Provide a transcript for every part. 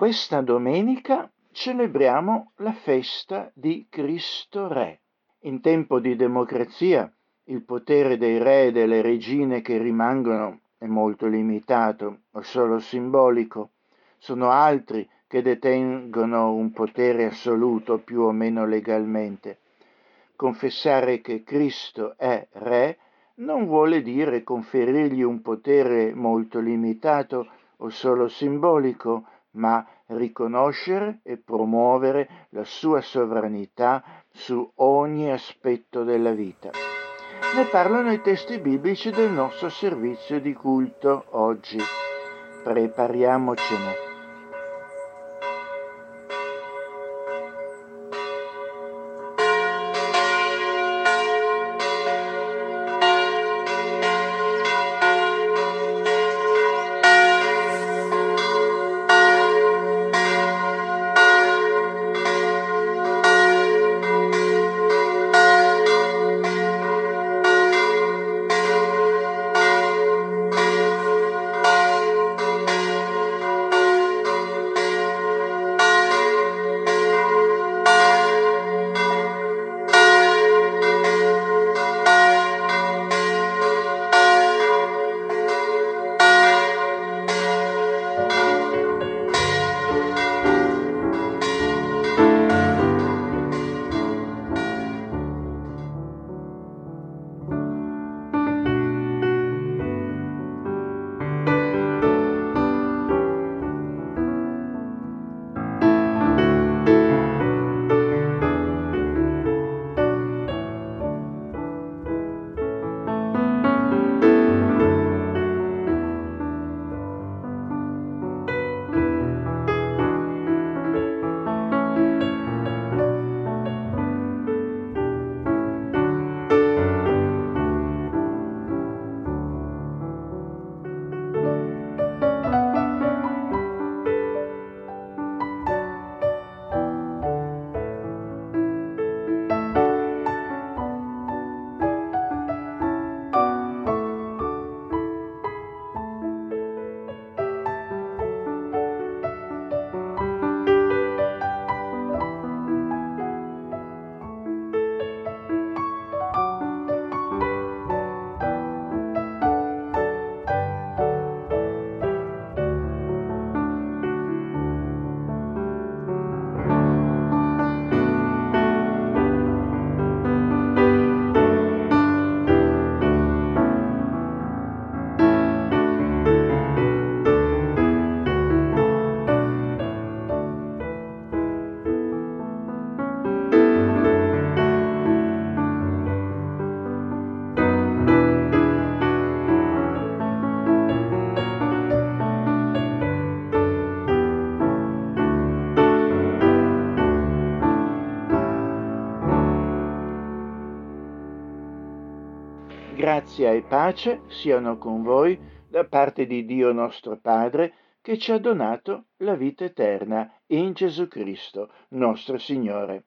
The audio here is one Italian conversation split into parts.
Questa domenica celebriamo la festa di Cristo Re. In tempo di democrazia il potere dei re e delle regine che rimangono è molto limitato o solo simbolico. Sono altri che detengono un potere assoluto più o meno legalmente. Confessare che Cristo è Re non vuole dire conferirgli un potere molto limitato o solo simbolico, ma riconoscere e promuovere la sua sovranità su ogni aspetto della vita. Ne parlano i testi biblici del nostro servizio di culto oggi. Prepariamocene. Grazia e pace siano con voi da parte di Dio nostro Padre, che ci ha donato la vita eterna in Gesù Cristo, nostro Signore.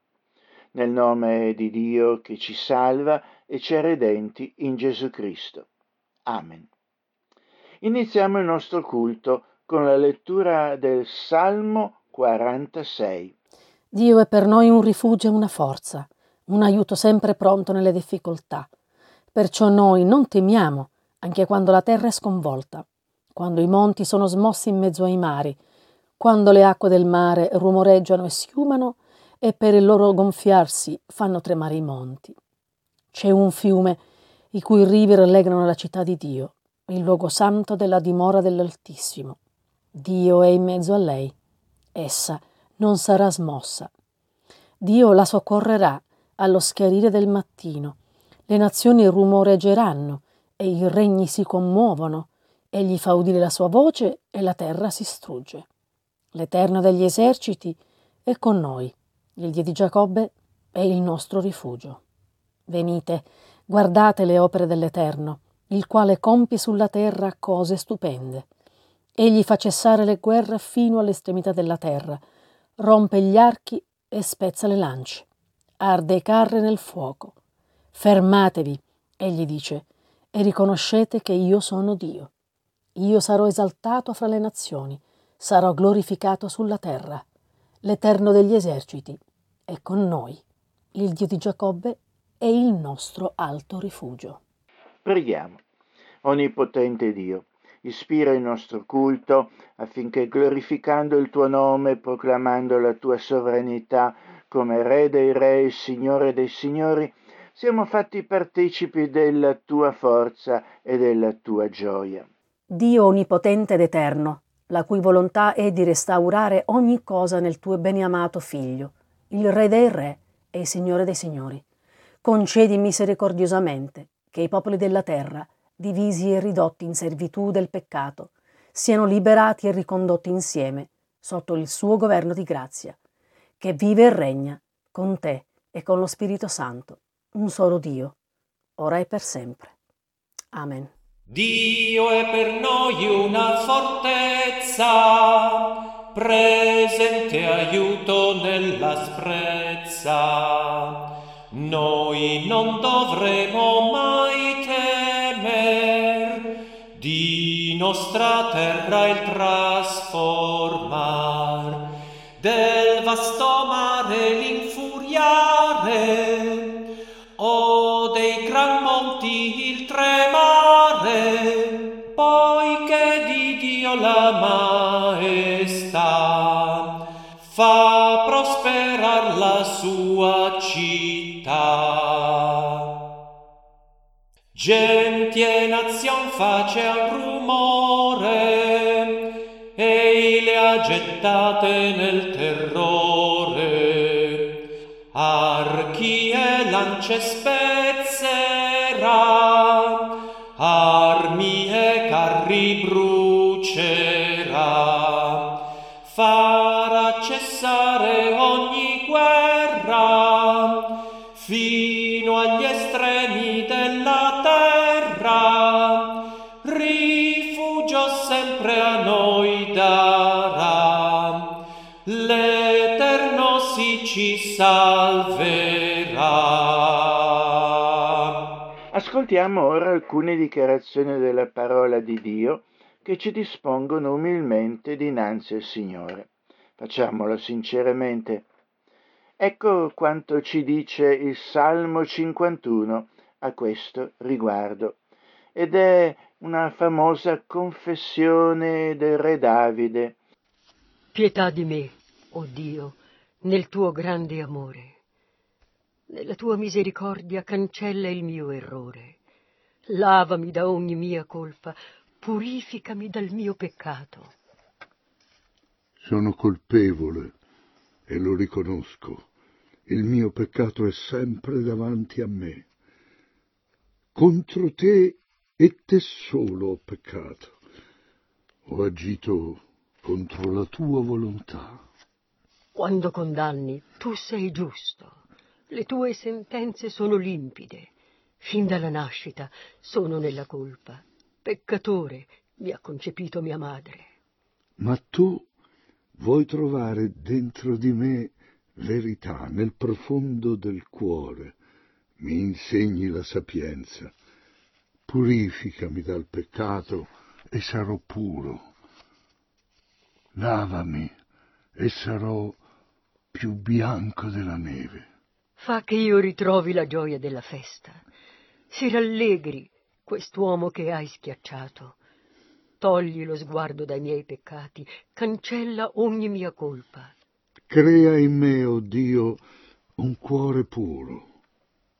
Nel nome di Dio che ci salva e ci ha redenti in Gesù Cristo. Amen. Iniziamo il nostro culto con la lettura del Salmo 46. Dio è per noi un rifugio e una forza, un aiuto sempre pronto nelle difficoltà. Perciò noi non temiamo, anche quando la terra è sconvolta, quando i monti sono smossi in mezzo ai mari, quando le acque del mare rumoreggiano e schiumano e per il loro gonfiarsi fanno tremare i monti. C'è un fiume i cui rivi rallegrano la città di Dio, il luogo santo della dimora dell'Altissimo. Dio è in mezzo a lei. Essa non sarà smossa. Dio la soccorrerà allo schiarire del mattino le nazioni rumoreggeranno e i regni si commuovono, egli fa udire la sua voce e la terra si strugge. L'Eterno degli eserciti è con noi, il Dio di Giacobbe è il nostro rifugio. Venite, guardate le opere dell'Eterno, il quale compie sulla terra cose stupende. Egli fa cessare le guerre fino all'estremità della terra, rompe gli archi e spezza le lance, arde i carri nel fuoco. Fermatevi, egli dice, e riconoscete che io sono Dio. Io sarò esaltato fra le nazioni, sarò glorificato sulla terra. L'Eterno degli eserciti è con noi. Il Dio di Giacobbe è il nostro alto rifugio. Preghiamo. Onnipotente Dio, ispira il nostro culto affinché glorificando il tuo nome proclamando la tua sovranità come Re dei Re e Signore dei Signori, siamo fatti partecipi della tua forza e della tua gioia. Dio onnipotente ed eterno, la cui volontà è di restaurare ogni cosa nel tuo beniamato Figlio, il Re dei Re e il Signore dei Signori. Concedi misericordiosamente che i popoli della terra, divisi e ridotti in servitù del peccato, siano liberati e ricondotti insieme sotto il suo governo di grazia, che vive e regna con te e con lo Spirito Santo, un solo Dio, ora e per sempre. Amen. Dio è per noi una fortezza, presente aiuto nella sprezza. Noi non dovremo mai temer di nostra terra il trasformar, del vasto mare l'infuriare, tremare, poiché di Dio la maestà fa prosperar la sua città. Genti e nazion face al rumore, e le ha gettate nel terrore, archi e lance spezzerà, salverà. Ascoltiamo ora alcune dichiarazioni della parola di Dio che ci dispongono umilmente dinanzi al Signore. Facciamolo sinceramente. Ecco quanto ci dice il Salmo 51 a questo riguardo, ed è una famosa confessione del re Davide. Pietà di me, o oh Dio, nel tuo grande amore. Nella tua misericordia cancella il mio errore. Lavami da ogni mia colpa, purificami dal mio peccato. Sono colpevole e lo riconosco. Il mio peccato è sempre davanti a me. Contro te e te solo ho peccato. Ho agito contro la tua volontà. Quando condanni, tu sei giusto. Le tue sentenze sono limpide. Fin dalla nascita sono nella colpa. Peccatore mi ha concepito mia madre. Ma tu vuoi trovare dentro di me verità nel profondo del cuore. Mi insegni la sapienza. Purificami dal peccato e sarò puro. Lavami e sarò più bianco della neve. Fa che io ritrovi la gioia della festa. Si rallegri quest'uomo che hai schiacciato. Togli lo sguardo dai miei peccati, cancella ogni mia colpa. Crea in me, o oh Dio, un cuore puro.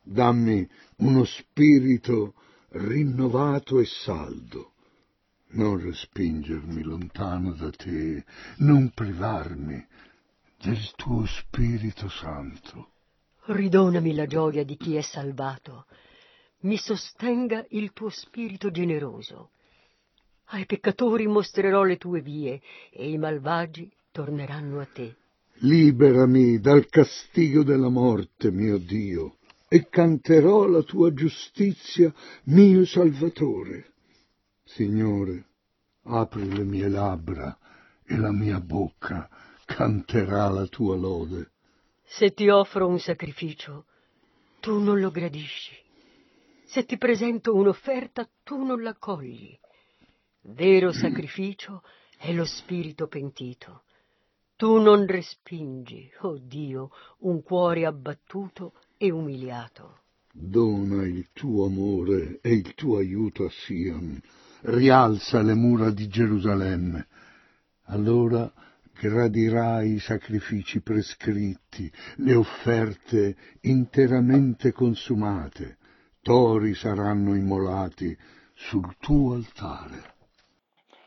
Dammi uno spirito rinnovato e saldo. Non respingermi lontano da te, non privarmi del tuo Spirito Santo. Ridonami la gioia di chi è salvato. Mi sostenga il tuo spirito generoso. Ai peccatori mostrerò le tue vie e i malvagi torneranno a te. Liberami dal castigo della morte, mio Dio, e canterò la tua giustizia, mio Salvatore. Signore, apri le mie labbra e la mia bocca canterà la tua lode. Se ti offro un sacrificio, tu non lo gradisci. Se ti presento un'offerta, tu non la cogli. Vero sacrificio è lo spirito pentito. Tu non respingi, oh Dio, un cuore abbattuto e umiliato. Dona il tuo amore e il tuo aiuto a Sion, rialza le mura di Gerusalemme. Allora gradirai i sacrifici prescritti, le offerte interamente consumate, tori saranno immolati sul tuo altare.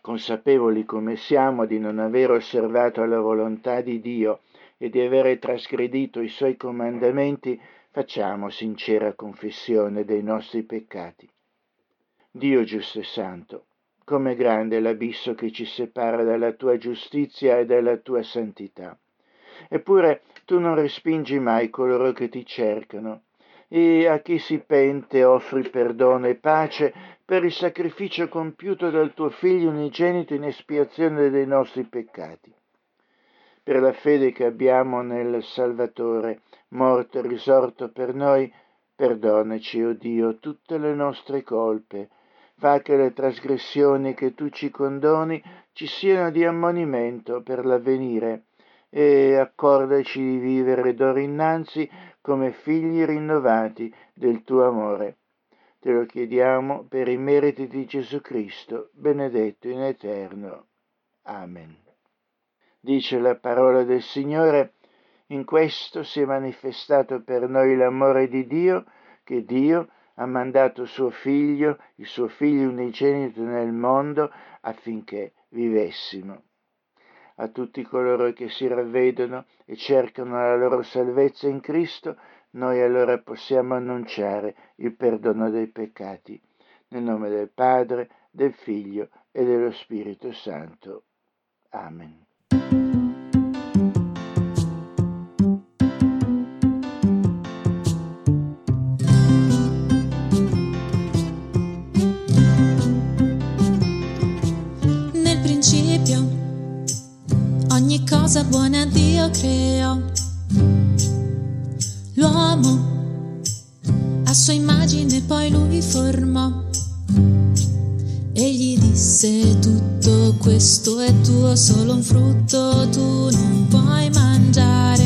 Consapevoli come siamo di non aver osservato la volontà di Dio e di avere trasgredito i suoi comandamenti, facciamo sincera confessione dei nostri peccati. Dio giusto e santo, Com'è grande l'abisso che ci separa dalla tua giustizia e dalla tua santità. Eppure tu non respingi mai coloro che ti cercano, e a chi si pente offri perdono e pace per il sacrificio compiuto dal tuo Figlio unigenito in espiazione dei nostri peccati. Per la fede che abbiamo nel Salvatore, morto e risorto per noi, perdonaci, o oh Dio, tutte le nostre colpe, fa che le trasgressioni che tu ci condoni ci siano di ammonimento per l'avvenire e accordaci di vivere d'ora innanzi come figli rinnovati del tuo amore. Te lo chiediamo per i meriti di Gesù Cristo, benedetto in eterno. Amen. Dice la parola del Signore, in questo si è manifestato per noi l'amore di Dio, che Dio ha mandato suo figlio, il suo figlio unigenito nel mondo, affinché vivessimo. A tutti coloro che si ravvedono e cercano la loro salvezza in Cristo, noi allora possiamo annunciare il perdono dei peccati. Nel nome del Padre, del Figlio e dello Spirito Santo. Amen. Cosa buona Dio creò. L'uomo a sua immagine poi lui formò. E gli disse tutto questo è tuo, solo un frutto tu non puoi mangiare.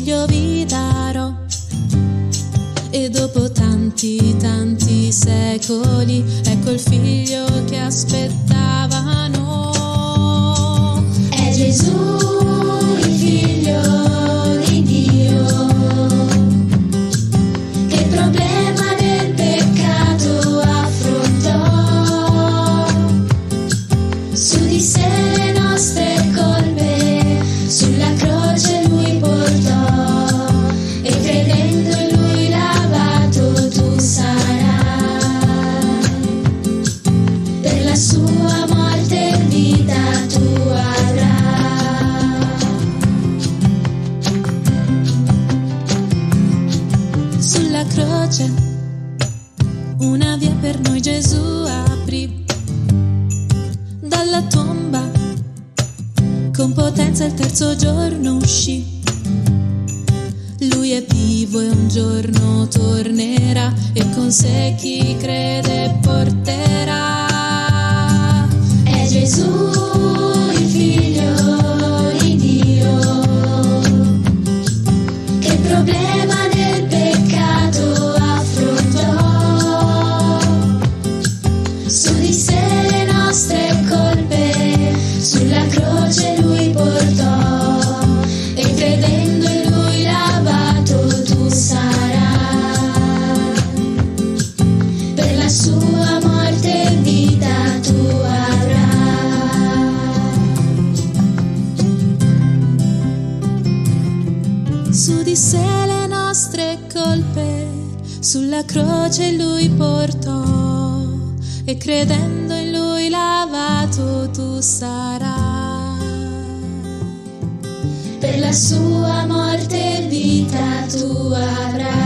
Figlio vi darò. E dopo tanti, tanti secoli, ecco il figlio che aspettavano. Jesus. sulla lavato tu sarai. Per la sua morte vita tu avrai.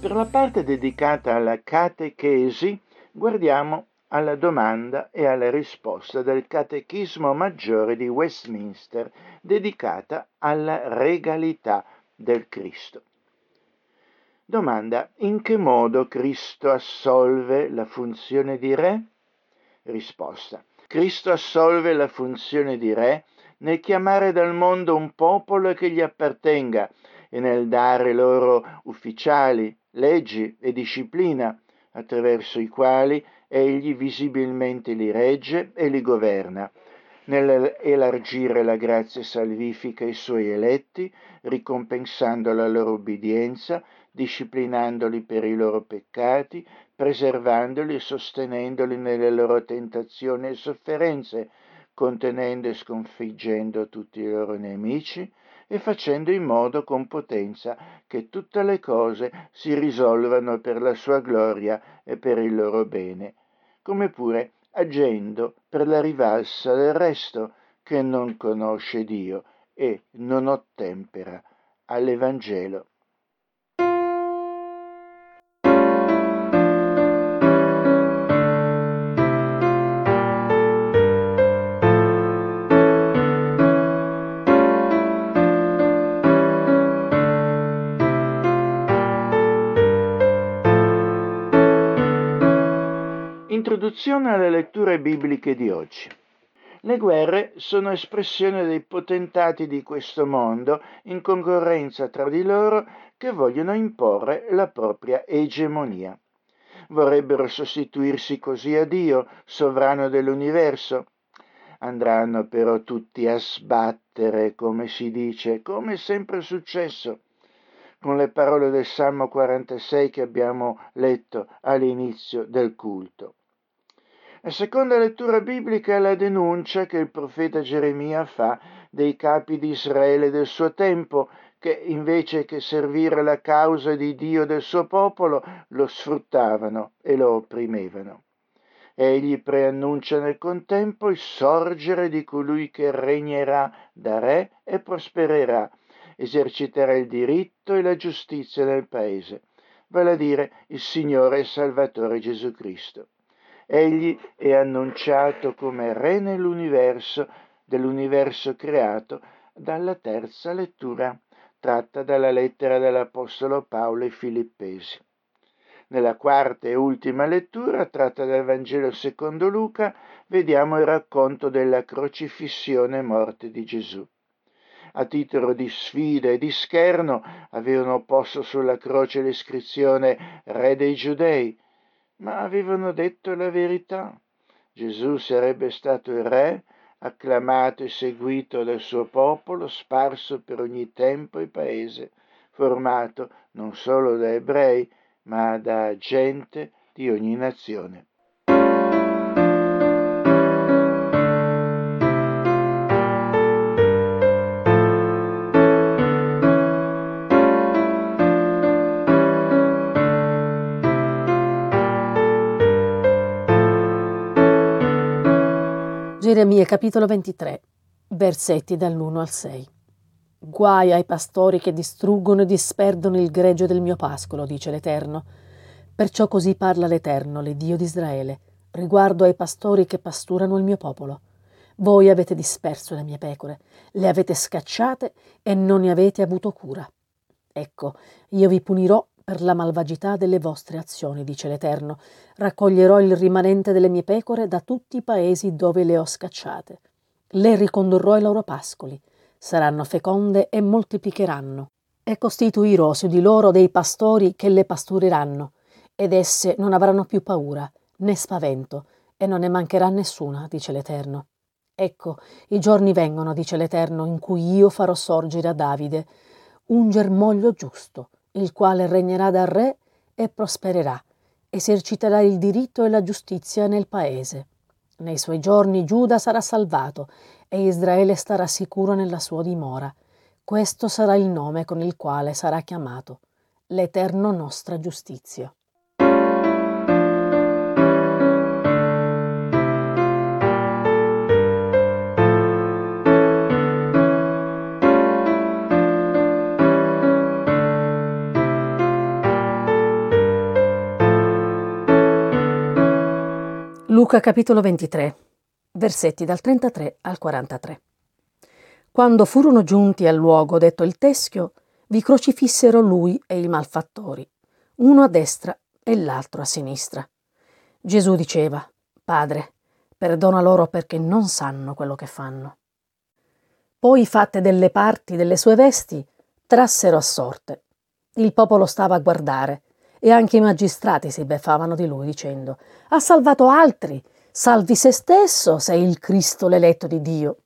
Per la parte dedicata alla catechesi guardiamo alla domanda e alla risposta del Catechismo Maggiore di Westminster dedicata alla regalità del Cristo. Domanda: in che modo Cristo assolve la funzione di re? Risposta: Cristo assolve la funzione di re nel chiamare dal mondo un popolo che gli appartenga e nel dare loro ufficiali, leggi e disciplina attraverso i quali egli visibilmente li regge e li governa, nell'elargire la grazia salvifica ai suoi eletti, ricompensando la loro obbedienza, disciplinandoli per i loro peccati, preservandoli e sostenendoli nelle loro tentazioni e sofferenze, contenendo e sconfiggendo tutti i loro nemici, e facendo in modo con potenza che tutte le cose si risolvano per la sua gloria e per il loro bene, come pure agendo per la rivalsa del resto che non conosce Dio e non ottempera all'Evangelo. Introduzione alle letture bibliche di oggi. Le guerre sono espressione dei potentati di questo mondo in concorrenza tra di loro che vogliono imporre la propria egemonia. Vorrebbero sostituirsi così a Dio, sovrano dell'universo. Andranno però tutti a sbattere, come si dice, come è sempre successo con le parole del Salmo 46 che abbiamo letto all'inizio del culto. La seconda lettura biblica è la denuncia che il profeta Geremia fa dei capi di Israele del suo tempo, che invece che servire la causa di Dio del suo popolo, lo sfruttavano e lo opprimevano. Egli preannuncia nel contempo il sorgere di colui che regnerà da re e prospererà, eserciterà il diritto e la giustizia nel paese, vale a dire il Signore e Salvatore Gesù Cristo. Egli è annunciato come Re nell'universo, dell'universo creato, dalla terza lettura tratta dalla lettera dell'Apostolo Paolo ai Filippesi. Nella quarta e ultima lettura, tratta dal Vangelo secondo Luca, vediamo il racconto della crocifissione e morte di Gesù. A titolo di sfida e di scherno avevano posto sulla croce l'iscrizione Re dei Giudei, ma avevano detto la verità. Gesù sarebbe stato il re, acclamato e seguito dal suo popolo, sparso per ogni tempo e paese, formato non solo da ebrei, ma da gente di ogni nazione. Geremia capitolo 23, versetti dall'1 al 6. Guai ai pastori che distruggono e disperdono il gregge del mio pascolo, dice l'Eterno. Perciò così parla l'Eterno, l'Iddio di Israele, riguardo ai pastori che pasturano il mio popolo. Voi avete disperso le mie pecore, le avete scacciate e non ne avete avuto cura. Ecco, io vi punirò per la malvagità delle vostre azioni, dice l'Eterno. Raccoglierò il rimanente delle mie pecore da tutti i paesi dove le ho scacciate. Le ricondurrò ai loro pascoli. Saranno feconde e moltiplicheranno. E costituirò su di loro dei pastori che le pastureranno. Ed esse non avranno più paura, né spavento, e non ne mancherà nessuna, dice l'Eterno. Ecco, i giorni vengono, dice l'Eterno, in cui io farò sorgere a Davide un germoglio giusto il quale regnerà da re e prospererà, eserciterà il diritto e la giustizia nel paese. Nei suoi giorni Giuda sarà salvato e Israele starà sicuro nella sua dimora. Questo sarà il nome con il quale sarà chiamato, l'Eterno nostra giustizia. Luca capitolo 23, versetti dal 33 al 43. Quando furono giunti al luogo detto il teschio, vi crocifissero lui e i malfattori, uno a destra e l'altro a sinistra. Gesù diceva, Padre, perdona loro perché non sanno quello che fanno. Poi, fatte delle parti delle sue vesti, trassero a sorte. Il popolo stava a guardare e anche i magistrati si beffavano di lui dicendo ha salvato altri, salvi se stesso, sei il Cristo l'eletto di Dio.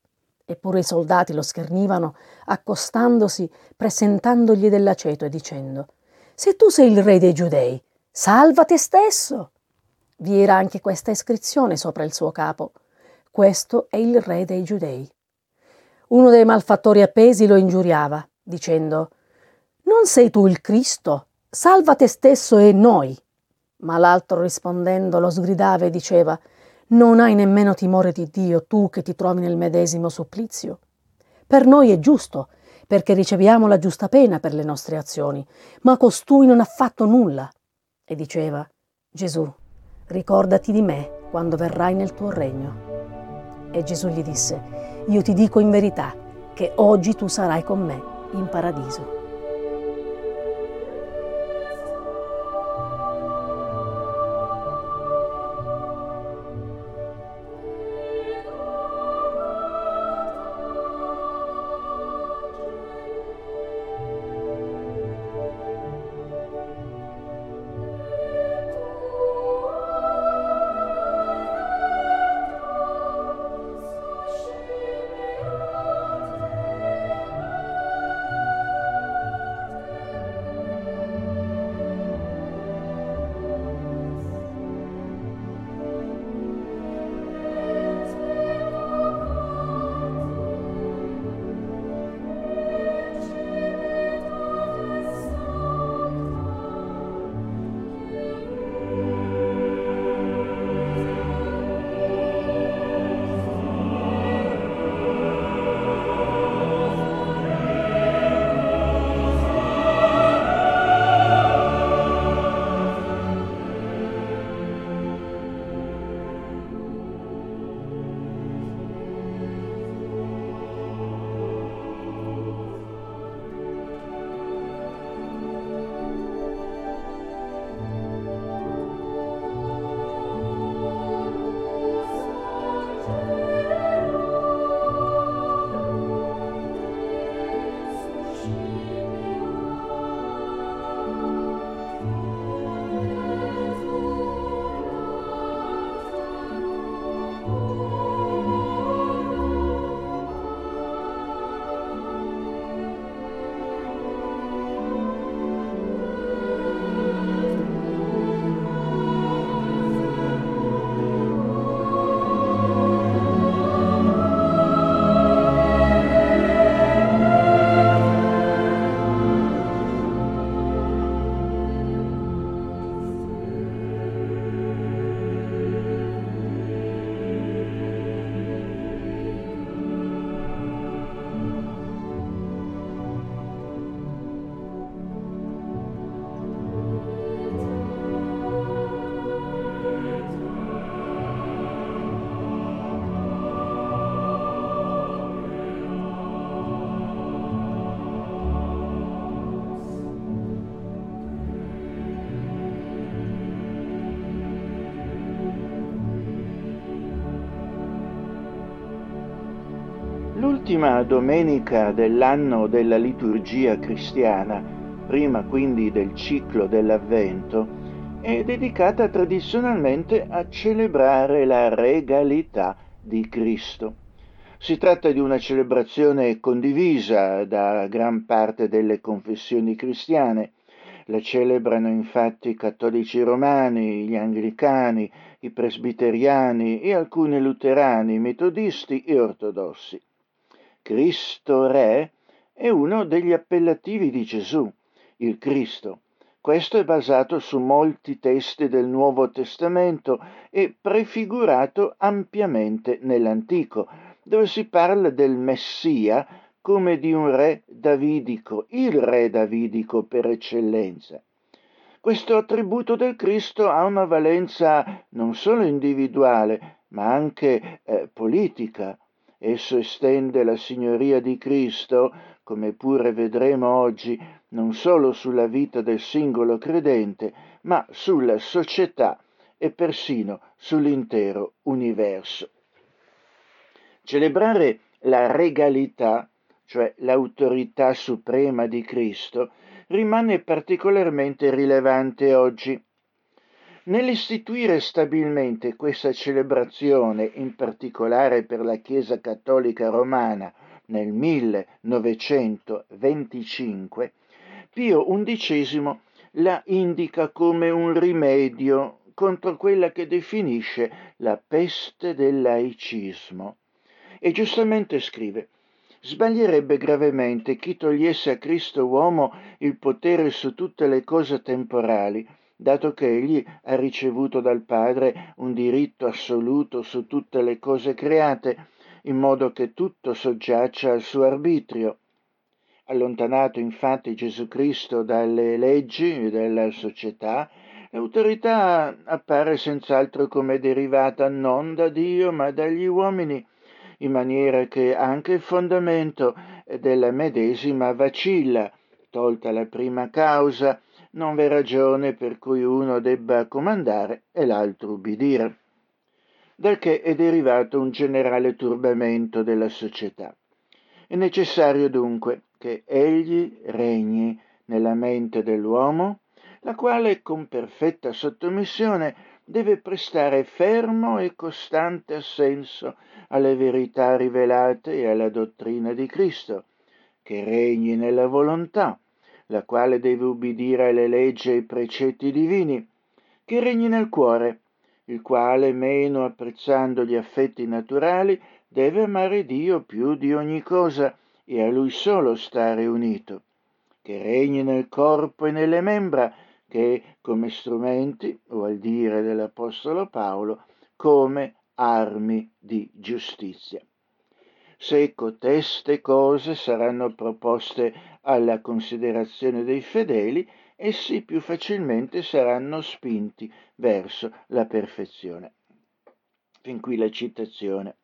Eppure i soldati lo schernivano, accostandosi, presentandogli dell'aceto e dicendo se tu sei il re dei giudei, salva te stesso. Vi era anche questa iscrizione sopra il suo capo. Questo è il re dei giudei. Uno dei malfattori appesi lo ingiuriava, dicendo Non sei tu il Cristo? Salva te stesso e noi. Ma l'altro rispondendo lo sgridava e diceva Non hai nemmeno timore di Dio tu che ti trovi nel medesimo supplizio? Per noi è giusto, perché riceviamo la giusta pena per le nostre azioni, ma costui non ha fatto nulla. E diceva Gesù, ricordati di me quando verrai nel tuo regno. E Gesù gli disse, io ti dico in verità che oggi tu sarai con me in paradiso. L'ultima domenica dell'anno della liturgia cristiana, prima quindi del ciclo dell'Avvento, è dedicata tradizionalmente a celebrare la regalità di Cristo. Si tratta di una celebrazione condivisa da gran parte delle confessioni cristiane, La celebrano infatti i cattolici romani, gli anglicani, i presbiteriani e alcuni luterani, metodisti e ortodossi. Cristo Re è uno degli appellativi di Gesù, il Cristo. Questo è basato su molti testi del Nuovo Testamento e prefigurato ampiamente nell'Antico, dove si parla del Messia come di un re davidico, il re davidico per eccellenza. Questo attributo del Cristo ha una valenza non solo individuale, ma anche eh, politica. Esso estende la signoria di Cristo, come pure vedremo oggi, non solo sulla vita del singolo credente, ma sulla società e persino sull'intero universo. Celebrare la regalità cioè l'autorità suprema di Cristo, rimane particolarmente rilevante oggi. Nell'istituire stabilmente questa celebrazione, in particolare per la Chiesa cattolica romana nel 1925, Pio XI la indica come un rimedio contro quella che definisce la peste del laicismo. E giustamente scrive Sbaglierebbe gravemente chi togliesse a Cristo uomo il potere su tutte le cose temporali, dato che egli ha ricevuto dal Padre un diritto assoluto su tutte le cose create, in modo che tutto soggiaccia al suo arbitrio. Allontanato infatti Gesù Cristo dalle leggi della società, l'autorità appare senz'altro come derivata non da Dio ma dagli uomini, in maniera che anche il fondamento della medesima vacilla. Tolta la prima causa, non v'è ragione per cui uno debba comandare e l'altro ubbidire. Dal che è derivato un generale turbamento della società. È necessario dunque che egli regni nella mente dell'uomo, la quale con perfetta sottomissione deve prestare fermo e costante assenso alle verità rivelate e alla dottrina di Cristo, che regni nella volontà, la quale deve ubbidire alle leggi e ai precetti divini, che regni nel cuore, il quale, meno apprezzando gli affetti naturali, deve amare Dio più di ogni cosa e a Lui solo stare unito, che regni nel corpo e nelle membra, che come strumenti, o al dire dell'Apostolo Paolo, come armi di giustizia. Se coteste cose saranno proposte alla considerazione dei fedeli, essi più facilmente saranno spinti verso la perfezione. Fin qui la citazione.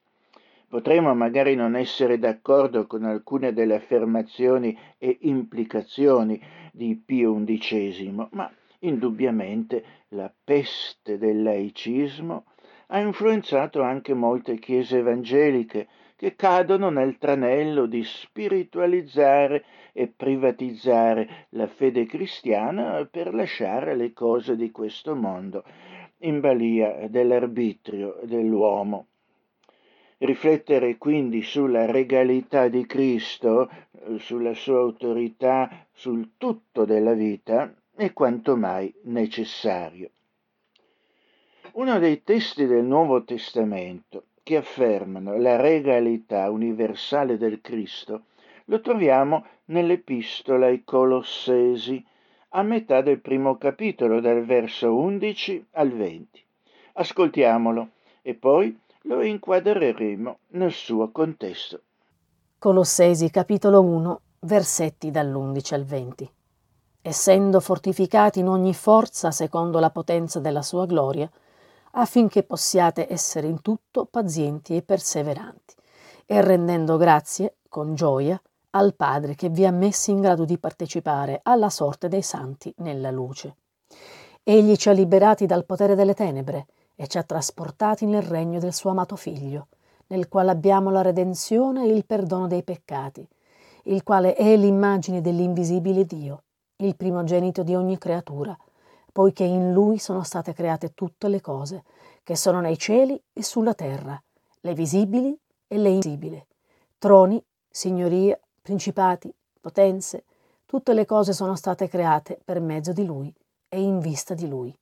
Potremmo magari non essere d'accordo con alcune delle affermazioni e implicazioni di Pio XI, ma indubbiamente la peste del laicismo ha influenzato anche molte chiese evangeliche che cadono nel tranello di spiritualizzare e privatizzare la fede cristiana per lasciare le cose di questo mondo in balia dell'arbitrio dell'uomo. Riflettere quindi sulla regalità di Cristo, sulla sua autorità sul tutto della vita, è quanto mai necessario. Uno dei testi del Nuovo Testamento che affermano la regalità universale del Cristo lo troviamo nell'Epistola ai Colossesi, a metà del primo capitolo, dal verso 11 al 20. Ascoltiamolo e poi lo inquadreremo nel suo contesto. Colossesi capitolo 1, versetti dall'11 al 20. Essendo fortificati in ogni forza secondo la potenza della sua gloria, affinché possiate essere in tutto pazienti e perseveranti, e rendendo grazie con gioia al Padre che vi ha messi in grado di partecipare alla sorte dei santi nella luce. Egli ci ha liberati dal potere delle tenebre e ci ha trasportati nel regno del suo amato Figlio, nel quale abbiamo la redenzione e il perdono dei peccati, il quale è l'immagine dell'invisibile Dio, il primogenito di ogni creatura, poiché in lui sono state create tutte le cose, che sono nei cieli e sulla terra, le visibili e le invisibili, troni, signoria, principati, potenze, Tutte le cose sono state create per mezzo di Lui e in vista di Lui.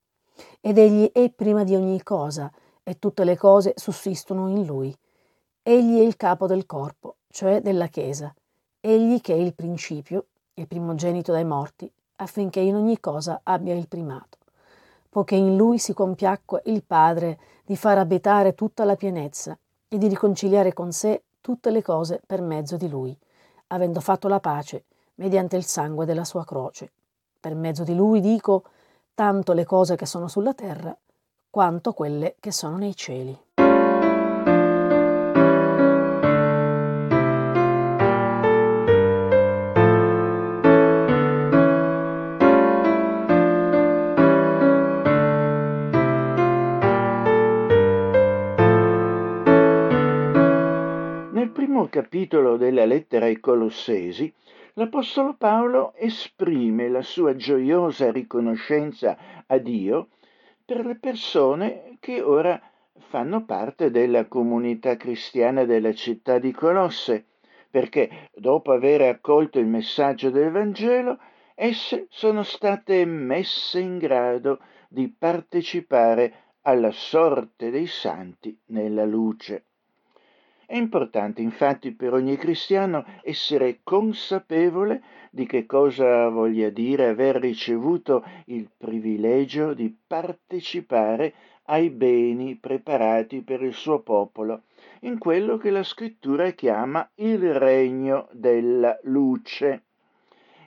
Ed Egli è prima di ogni cosa e tutte le cose sussistono in Lui. Egli è il capo del corpo, cioè della Chiesa. Egli che è il principio, il primogenito dai morti, affinché in ogni cosa abbia il primato. Poiché in Lui si compiacque il Padre di far abitare tutta la pienezza e di riconciliare con sé tutte le cose per mezzo di Lui, avendo fatto la pace mediante il sangue della sua croce. Per mezzo di lui dico tanto le cose che sono sulla terra quanto quelle che sono nei cieli. Capitolo della lettera ai Colossesi l'Apostolo Paolo esprime la sua gioiosa riconoscenza a Dio per le persone che ora fanno parte della comunità cristiana della città di Colosse, perché dopo aver accolto il messaggio del Vangelo, esse sono state messe in grado di partecipare alla sorte dei santi nella luce. È importante infatti per ogni cristiano essere consapevole di che cosa voglia dire aver ricevuto il privilegio di partecipare ai beni preparati per il suo popolo, in quello che la scrittura chiama il regno della luce.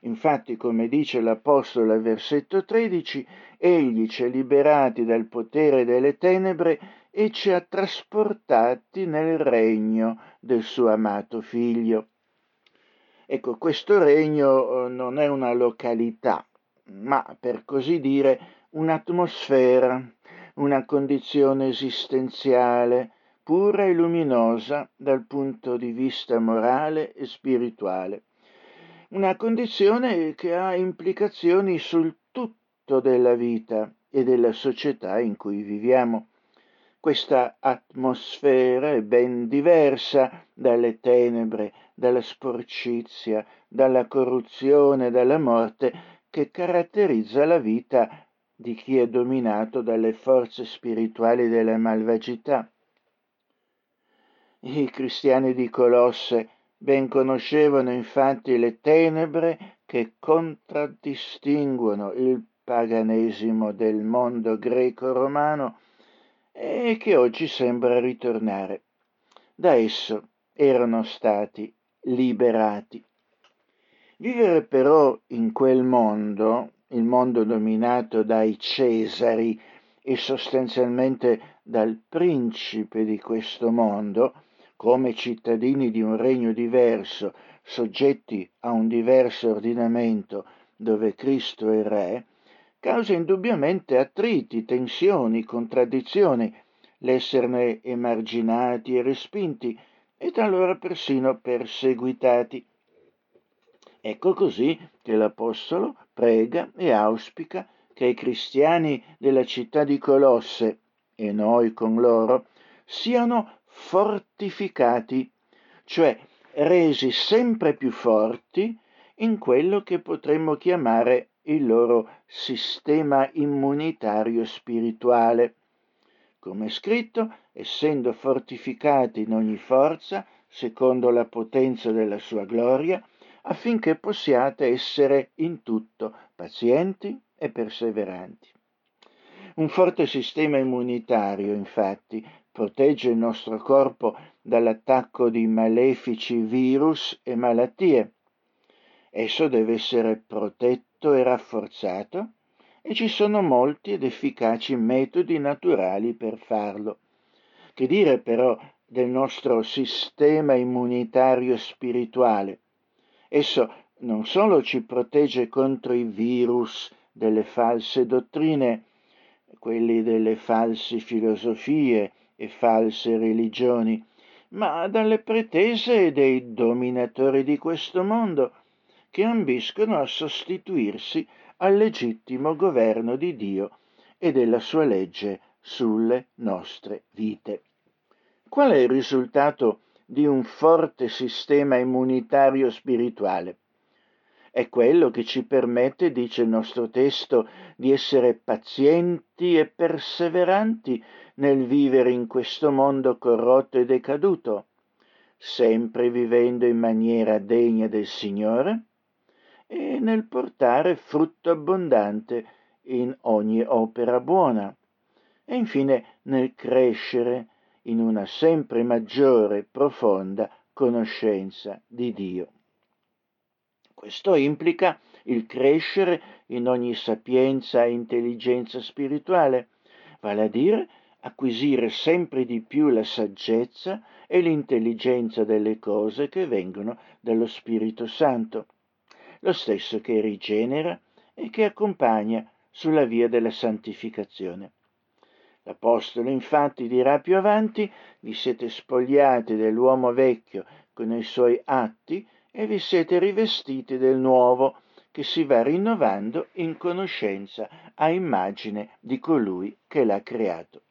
Infatti, come dice l'Apostolo al versetto 13, egli ci ha liberati dal potere delle tenebre e ci ha trasportati nel regno del suo amato figlio. Ecco, questo regno eh, non è una località, ma per così dire un'atmosfera, una condizione esistenziale pura e luminosa dal punto di vista morale e spirituale. Una condizione che ha implicazioni sul tutto della vita e della società in cui viviamo. Questa atmosfera è ben diversa dalle tenebre, dalla sporcizia, dalla corruzione, dalla morte che caratterizza la vita di chi è dominato dalle forze spirituali della malvagità. I cristiani di Colosse ben conoscevano infatti le tenebre che contraddistinguono il paganesimo del mondo greco-romano e che oggi sembra ritornare. Da esso erano stati liberati. Vivere però in quel mondo, il mondo dominato dai Cesari e sostanzialmente dal principe di questo mondo, come cittadini di un regno diverso, soggetti a un diverso ordinamento dove Cristo è Re, causa indubbiamente attriti, tensioni, contraddizioni, l'esserne emarginati e respinti e talora persino perseguitati. Ecco così che l'Apostolo prega e auspica che i cristiani della città di Colosse, e noi con loro, siano fortificati, cioè resi sempre più forti in quello che potremmo chiamare il loro sistema immunitario spirituale. Come scritto, essendo fortificati in ogni forza, secondo la potenza della sua gloria, affinché possiate essere in tutto pazienti e perseveranti. Un forte sistema immunitario, infatti, protegge il nostro corpo dall'attacco di malefici virus e malattie. Esso deve essere protetto protetto e rafforzato e ci sono molti ed efficaci metodi naturali per farlo. Che dire però del nostro sistema immunitario spirituale? Esso non solo ci protegge contro i virus delle false dottrine, quelli delle false filosofie e false religioni, ma dalle pretese dei dominatori di questo mondo, che ambiscono a sostituirsi al legittimo governo di Dio e della sua legge sulle nostre vite. Qual è il risultato di un forte sistema immunitario spirituale? È quello che ci permette, dice il nostro testo, di essere pazienti e perseveranti nel vivere in questo mondo corrotto e decaduto, sempre vivendo in maniera degna del Signore e nel portare frutto abbondante in ogni opera buona e infine nel crescere in una sempre maggiore e profonda conoscenza di Dio. Questo implica il crescere in ogni sapienza e intelligenza spirituale, vale a dire acquisire sempre di più la saggezza e l'intelligenza delle cose che vengono dallo Spirito Santo lo stesso che rigenera e che accompagna sulla via della santificazione. L'Apostolo infatti dirà più avanti, vi siete spogliati dell'uomo vecchio con i suoi atti e vi siete rivestiti del nuovo che si va rinnovando in conoscenza a immagine di colui che l'ha creato.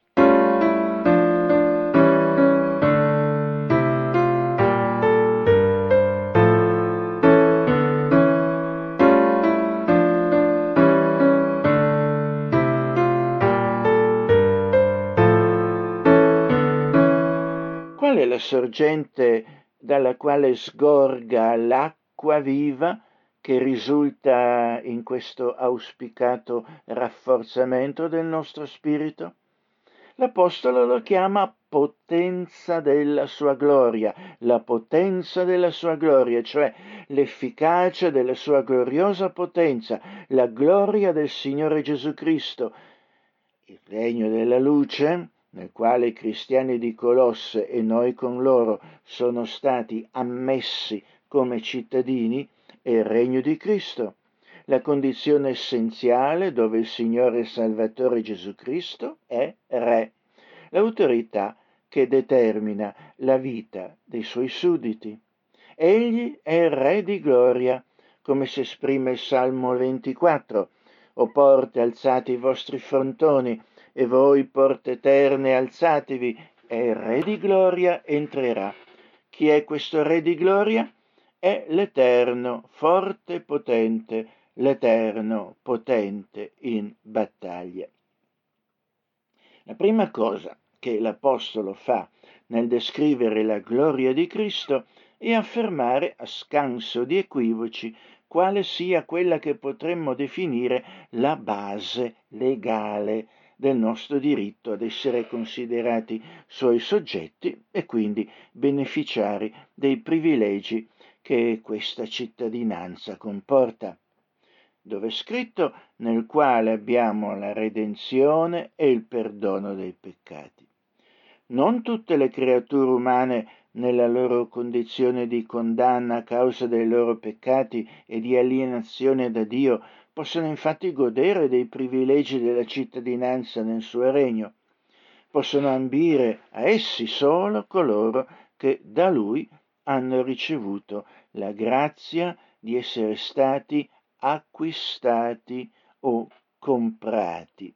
Sorgente dalla quale sgorga l'acqua viva che risulta in questo auspicato rafforzamento del nostro spirito? L'Apostolo lo chiama potenza della sua gloria, la potenza della sua gloria, cioè l'efficacia della sua gloriosa potenza, la gloria del Signore Gesù Cristo. Il regno della luce nel quale i cristiani di Colosse e noi con loro sono stati ammessi come cittadini, è il regno di Cristo, la condizione essenziale dove il Signore Salvatore Gesù Cristo è Re, l'autorità che determina la vita dei suoi sudditi. Egli è il Re di gloria, come si esprime il Salmo 24. O porte, alzate i vostri frontoni, e voi porte eterne alzatevi, e il Re di gloria entrerà. Chi è questo Re di gloria? È l'Eterno, forte e potente, l'Eterno potente in battaglia. La prima cosa che l'Apostolo fa nel descrivere la gloria di Cristo è affermare a scanso di equivoci quale sia quella che potremmo definire la base legale del nostro diritto ad essere considerati suoi soggetti e quindi beneficiari dei privilegi che questa cittadinanza comporta, dove è scritto nel quale abbiamo la redenzione e il perdono dei peccati. Non tutte le creature umane nella loro condizione di condanna a causa dei loro peccati e di alienazione da Dio Possono infatti godere dei privilegi della cittadinanza nel suo regno. Possono ambire a essi solo coloro che da lui hanno ricevuto la grazia di essere stati acquistati o comprati.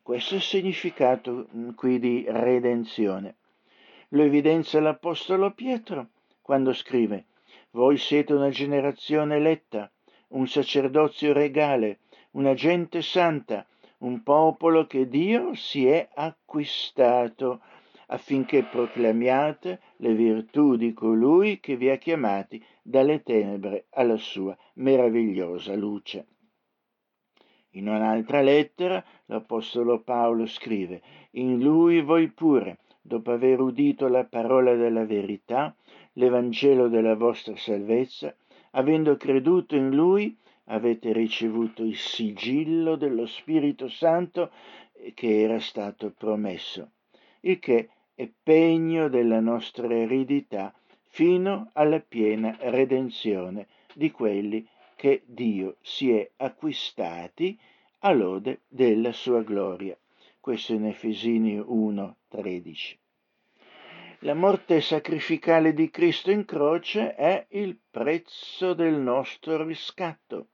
Questo è il significato mm, qui di redenzione. Lo evidenzia l'Apostolo Pietro quando scrive, Voi siete una generazione eletta, un sacerdozio regale, una gente santa, un popolo che Dio si è acquistato affinché proclamiate le virtù di colui che vi ha chiamati dalle tenebre alla sua meravigliosa luce. In un'altra lettera l'Apostolo Paolo scrive, In lui voi pure, dopo aver udito la parola della verità, l'Evangelo della vostra salvezza, avendo creduto in lui, avete ricevuto il sigillo dello Spirito Santo che era stato promesso, il che è pegno della nostra eredità fino alla piena redenzione di quelli che Dio si è acquistati a lode della sua gloria. Questo in Efesini 1, 13. La morte sacrificale di Cristo in croce è il prezzo del nostro riscatto,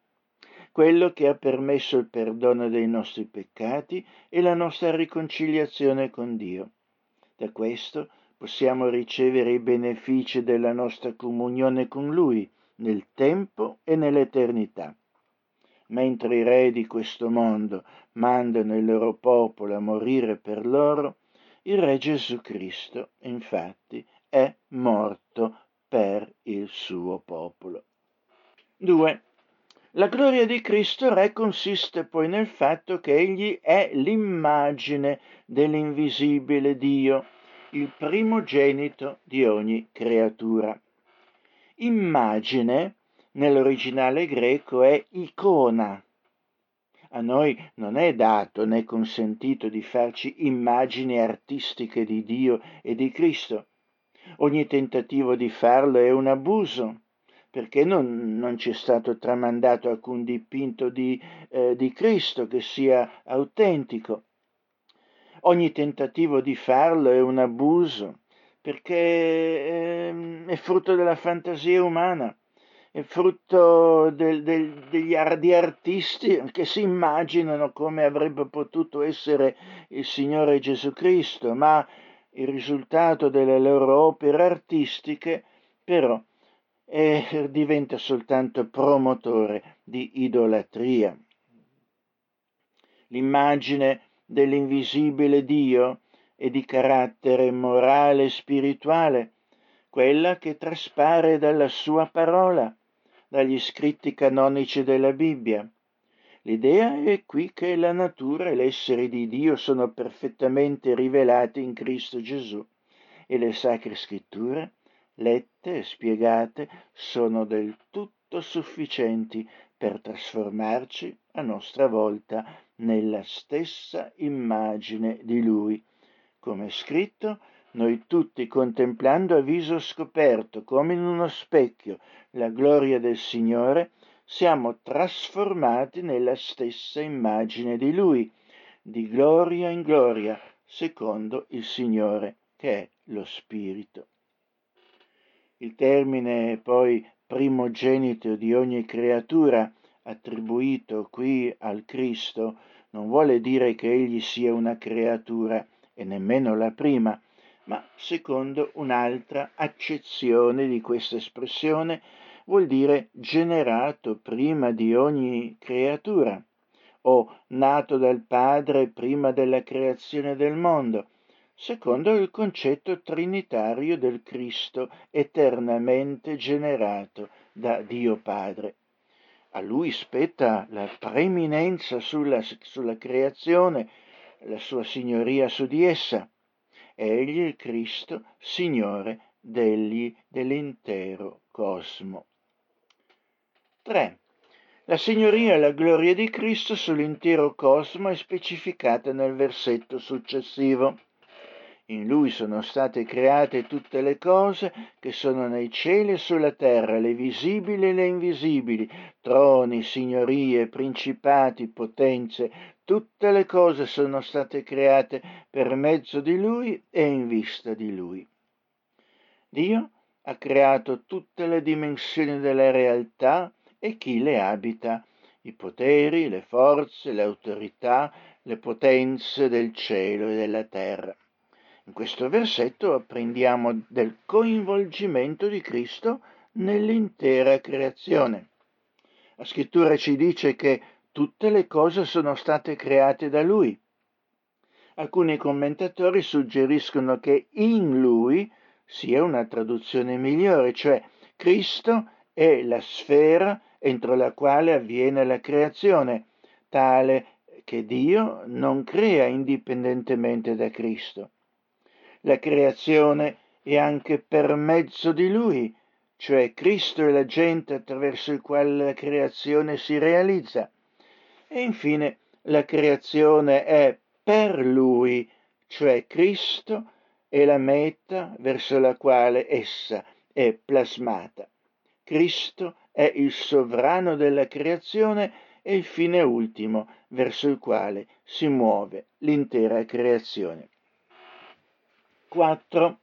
quello che ha permesso il perdono dei nostri peccati e la nostra riconciliazione con Dio. Da questo possiamo ricevere i benefici della nostra comunione con Lui nel tempo e nell'eternità. Mentre i re di questo mondo mandano il loro popolo a morire per loro, il Re Gesù Cristo, infatti, è morto per il suo popolo. 2. La gloria di Cristo Re consiste poi nel fatto che egli è l'immagine dell'invisibile Dio, il primogenito di ogni creatura. Immagine nell'originale greco è icona. A noi non è dato né consentito di farci immagini artistiche di Dio e di Cristo. Ogni tentativo di farlo è un abuso perché non, non ci è stato tramandato alcun dipinto di, eh, di Cristo che sia autentico. Ogni tentativo di farlo è un abuso, perché eh, è frutto della fantasia umana, frutto del, del, degli, di artisti che si immaginano come avrebbe potuto essere il Signore Gesù Cristo, ma il risultato delle loro opere artistiche però e diventa soltanto promotore di idolatria. L'immagine dell'invisibile Dio è di carattere morale e spirituale, quella che traspare dalla sua parola, dagli scritti canonici della Bibbia. L'idea è qui che la natura e l'essere di Dio sono perfettamente rivelati in Cristo Gesù e le sacre scritture lette e spiegate sono del tutto sufficienti per trasformarci a nostra volta nella stessa immagine di Lui. Come è scritto, noi tutti contemplando a viso scoperto, come in uno specchio, la gloria del Signore, siamo trasformati nella stessa immagine di Lui, di gloria in gloria, secondo il Signore, che è lo Spirito. Il termine poi primogenito di ogni creatura attribuito qui al Cristo non vuole dire che egli sia una creatura e nemmeno la prima, ma secondo un'altra accezione di questa espressione vuol dire generato prima di ogni creatura o nato dal Padre prima della creazione del mondo, secondo il concetto trinitario del Cristo eternamente generato da Dio Padre. A lui spetta la preeminenza sulla, sulla creazione, la sua signoria su di essa. Egli il Cristo, Signore degli, dell'intero cosmo. 3. La signoria e la gloria di Cristo sull'intero cosmo è specificata nel versetto successivo. In lui sono state create tutte le cose che sono nei cieli e sulla terra, le visibili e le invisibili, troni, signorie, principati, potenze, tutte le cose sono state create per mezzo di lui e in vista di lui. Dio ha creato tutte le dimensioni della realtà e chi le abita, i poteri, le forze, le autorità, le potenze del cielo e della terra. In questo versetto apprendiamo del coinvolgimento di Cristo nell'intera creazione. La scrittura ci dice che tutte le cose sono state create da Lui. Alcuni commentatori suggeriscono che in Lui sia una traduzione migliore, cioè Cristo è la sfera entro la quale avviene la creazione, tale che Dio non crea indipendentemente da Cristo la creazione e anche per mezzo di lui, cioè Cristo è l'agente attraverso il quale la creazione si realizza. E infine la creazione è per lui, cioè Cristo è la meta verso la quale essa è plasmata. Cristo è il sovrano della creazione e il fine ultimo verso il quale si muove l'intera creazione. 4.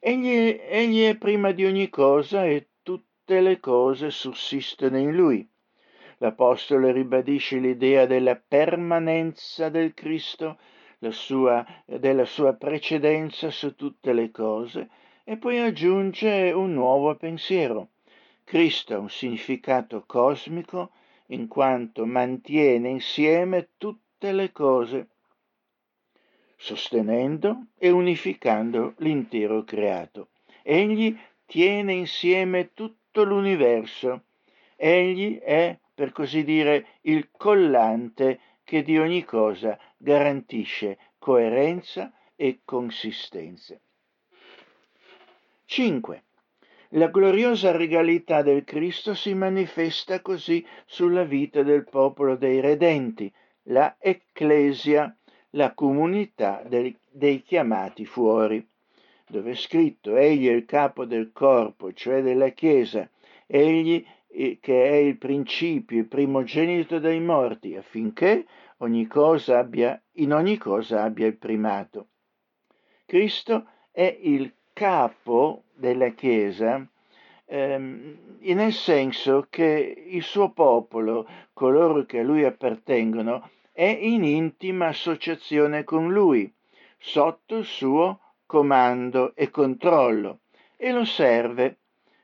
Egli, egli è prima di ogni cosa e tutte le cose sussistono in lui. L'Apostolo ribadisce l'idea della permanenza del Cristo, sua, della sua precedenza su tutte le cose, e poi aggiunge un nuovo pensiero. Cristo ha un significato cosmico in quanto mantiene insieme tutte le cose, sostenendo e unificando l'intero creato. Egli tiene insieme tutto l'universo. Egli è, per così dire, il collante che di ogni cosa garantisce coerenza e consistenza. 5. La gloriosa regalità del Cristo si manifesta così sulla vita del popolo dei redenti, la Ecclesia, la comunità dei, dei chiamati fuori, dove è scritto egli è il capo del corpo, cioè della Chiesa, egli eh, che è il principio, il primogenito dei morti, affinché ogni abbia, in ogni cosa abbia il primato. Cristo è il capo della Chiesa ehm, nel senso che il suo popolo, coloro che a lui appartengono, è in intima associazione con lui, sotto il suo comando e controllo, e lo serve.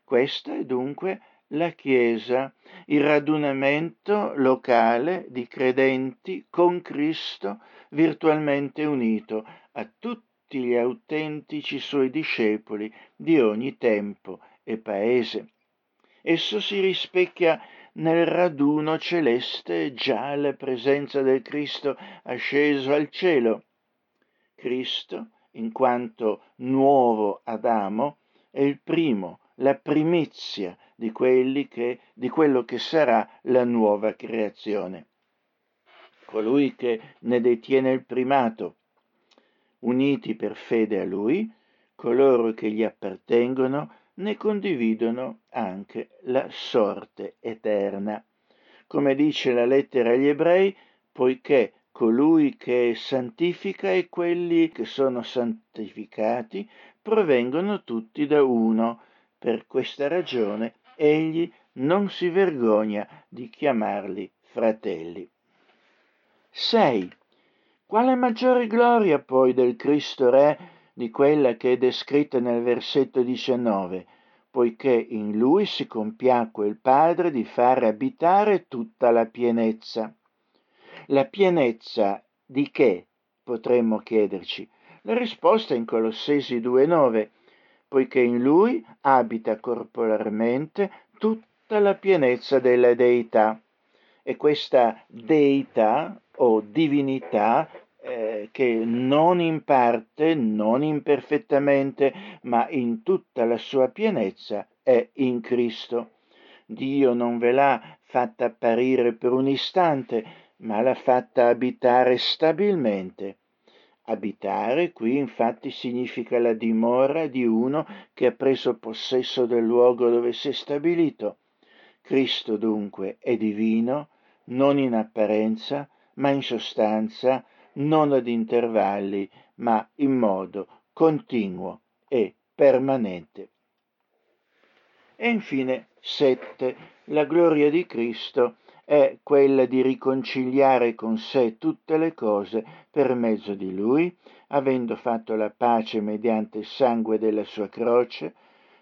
Questa è dunque la Chiesa, il radunamento locale di credenti con Cristo virtualmente unito a tutti gli autentici suoi discepoli di ogni tempo e paese. Esso si rispecchia nel raduno celeste già alla presenza del Cristo asceso al cielo. Cristo, in quanto nuovo Adamo, è il primo, la primizia di, che, di quello che sarà la nuova creazione. Colui che ne detiene il primato, uniti per fede a Lui, coloro che gli appartengono ne condividono anche la sorte eterna. Come dice la lettera agli ebrei, poiché colui che santifica e quelli che sono santificati provengono tutti da uno. Per questa ragione egli non si vergogna di chiamarli fratelli. 6. Quale maggiore gloria poi del Cristo Re di quella che è descritta nel versetto 19, poiché in lui si compiacque il Padre di fare abitare tutta la pienezza. La pienezza di che? potremmo chiederci. La risposta è in Colossesi 2,9, poiché in lui abita corporalmente tutta la pienezza della deità. E questa deità o divinità eh, che non in parte, non imperfettamente, ma in tutta la sua pienezza è in Cristo. Dio non ve l'ha fatta apparire per un istante, ma l'ha fatta abitare stabilmente. Abitare qui infatti significa la dimora di uno che ha preso possesso del luogo dove si è stabilito. Cristo dunque è divino, non in apparenza, ma in sostanza non ad intervalli, ma in modo continuo e permanente. E infine, sette, la gloria di Cristo è quella di riconciliare con sé tutte le cose per mezzo di Lui, avendo fatto la pace mediante il sangue della sua croce,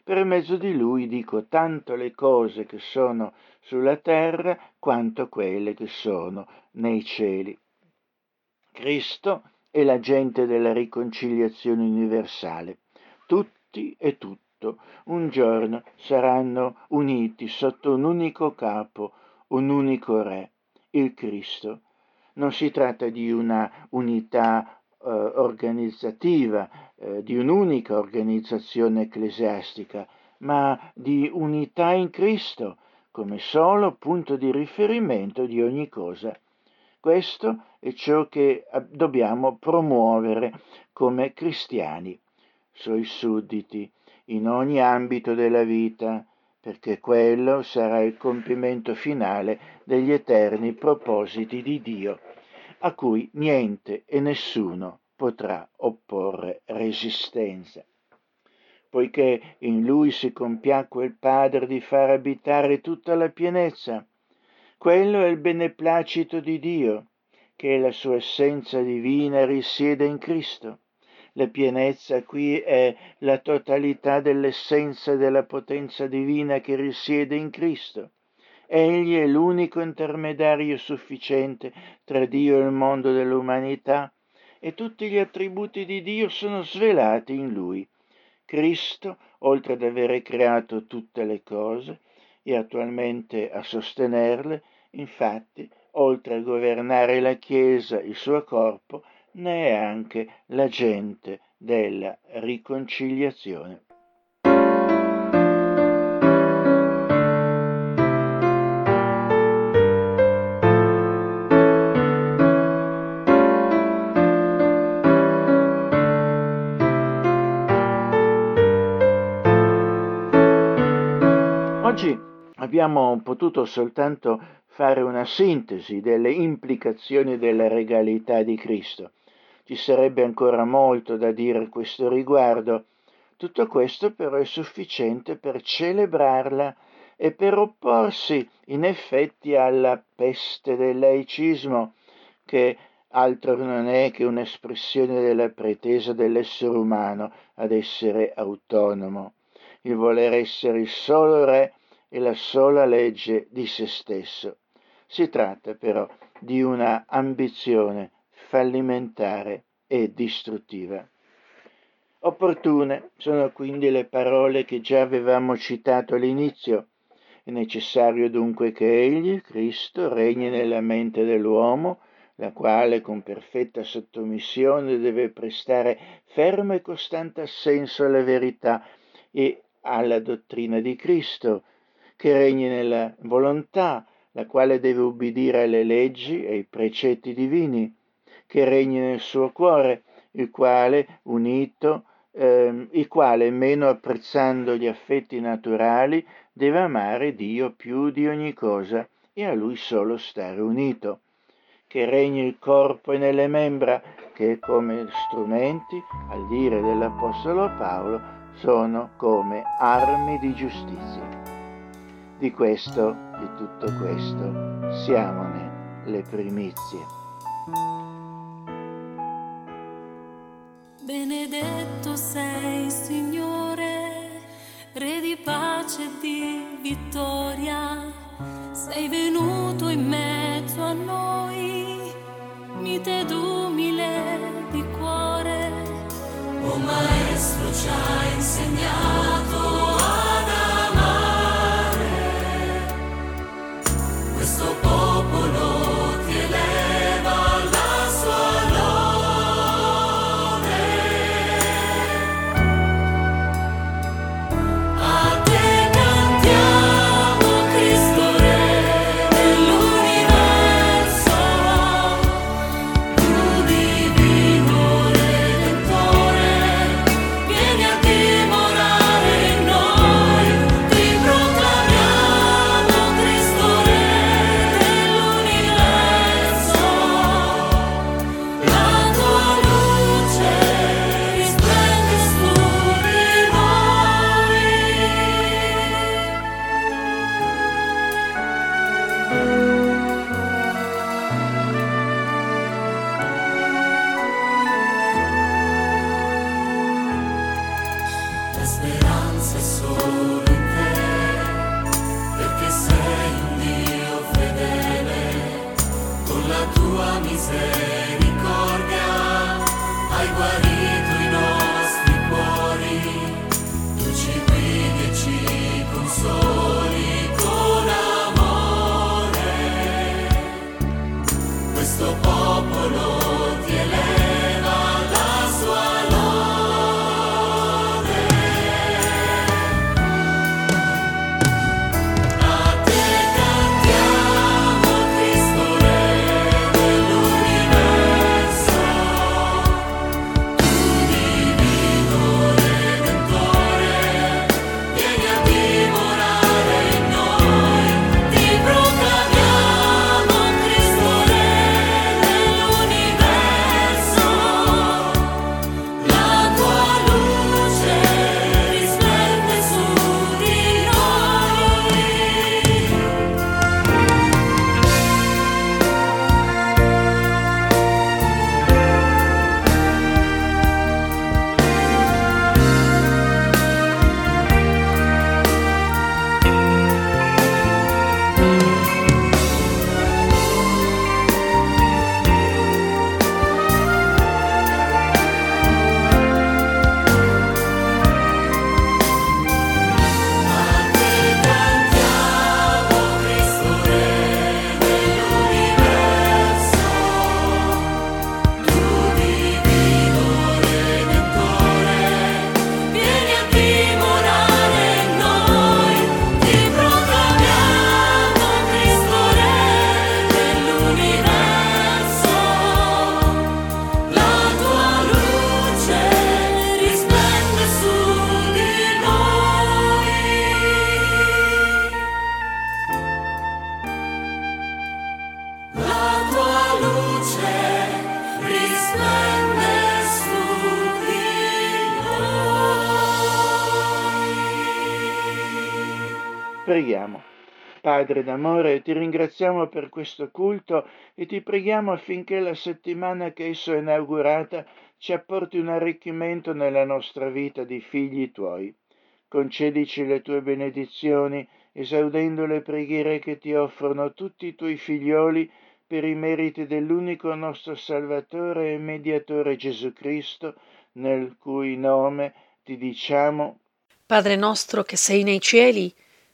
per mezzo di Lui dico tanto le cose che sono sulla terra quanto quelle che sono nei cieli. Cristo è l'agente della riconciliazione universale. Tutti e tutto un giorno saranno uniti sotto un unico capo, un unico re, il Cristo. Non si tratta di una unità eh, organizzativa, eh, di un'unica organizzazione ecclesiastica, ma di unità in Cristo come solo punto di riferimento di ogni cosa. Questo è ciò che eh, dobbiamo promuovere come cristiani, suoi sudditi, in ogni ambito della vita, perché quello sarà il compimento finale degli eterni propositi di Dio a cui niente e nessuno potrà opporre resistenza. Poiché in lui si compiacque il Padre di far abitare tutta la pienezza, quello è il beneplacito di Dio, che la sua essenza divina risiede in Cristo. La pienezza qui è la totalità dell'essenza della potenza divina che risiede in Cristo. Egli è l'unico intermediario sufficiente tra Dio e il mondo dell'umanità e tutti gli attributi di Dio sono svelati in Lui. Cristo, oltre ad avere creato tutte le cose e attualmente a sostenerle, infatti, oltre a governare la Chiesa, il suo corpo, ne è anche l'agente della riconciliazione. Oggi abbiamo potuto soltanto fare una sintesi delle implicazioni della regalità di Cristo. Ci sarebbe ancora molto da dire a questo riguardo. Tutto questo però è sufficiente per celebrarla e per opporsi in effetti alla peste del laicismo, che altro non è che un'espressione della pretesa dell'essere umano ad essere autonomo, il voler essere il solo re e la sola legge di se stesso. Si tratta però di una ambizione fallimentare e distruttiva. Opportune sono quindi le parole che già avevamo citato all'inizio. È necessario dunque che Egli, Cristo, regni nella mente dell'uomo, la quale con perfetta sottomissione deve prestare fermo e costante assenso alla verità e alla dottrina di Cristo, che regni nella volontà, la quale deve ubbidire alle leggi e ai precetti divini, che regni nel suo cuore, il quale, unito, eh, il quale, meno apprezzando gli affetti naturali, deve amare Dio più di ogni cosa e a Lui solo stare unito, che regni il corpo e nelle membra, che come strumenti, al dire dell'Apostolo Paolo, sono come armi di giustizia. Di questo, di tutto questo, siamone le primizie. Benedetto sei, Signore, Re di pace e di vittoria. Sei venuto in mezzo a noi, mite ed umile di cuore. Oh Maestro, ci hai insegnato Padre d'amore, ti ringraziamo per questo culto e ti preghiamo affinché la settimana che esso è inaugurata ci apporti un arricchimento nella nostra vita di figli tuoi. Concedici le tue benedizioni, esaudendo le preghiere che ti offrono tutti i tuoi figlioli per i meriti dell'unico nostro Salvatore e Mediatore Gesù Cristo, nel cui nome ti diciamo Padre nostro che sei nei cieli,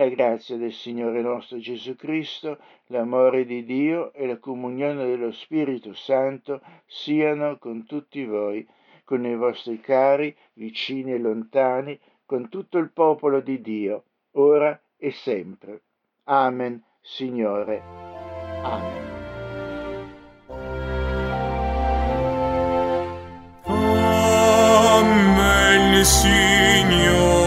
La grazia del Signore nostro Gesù Cristo, l'amore di Dio e la comunione dello Spirito Santo siano con tutti voi, con i vostri cari, vicini e lontani, con tutto il popolo di Dio, ora e sempre. Amen, Signore. Amen. Amen, Signore.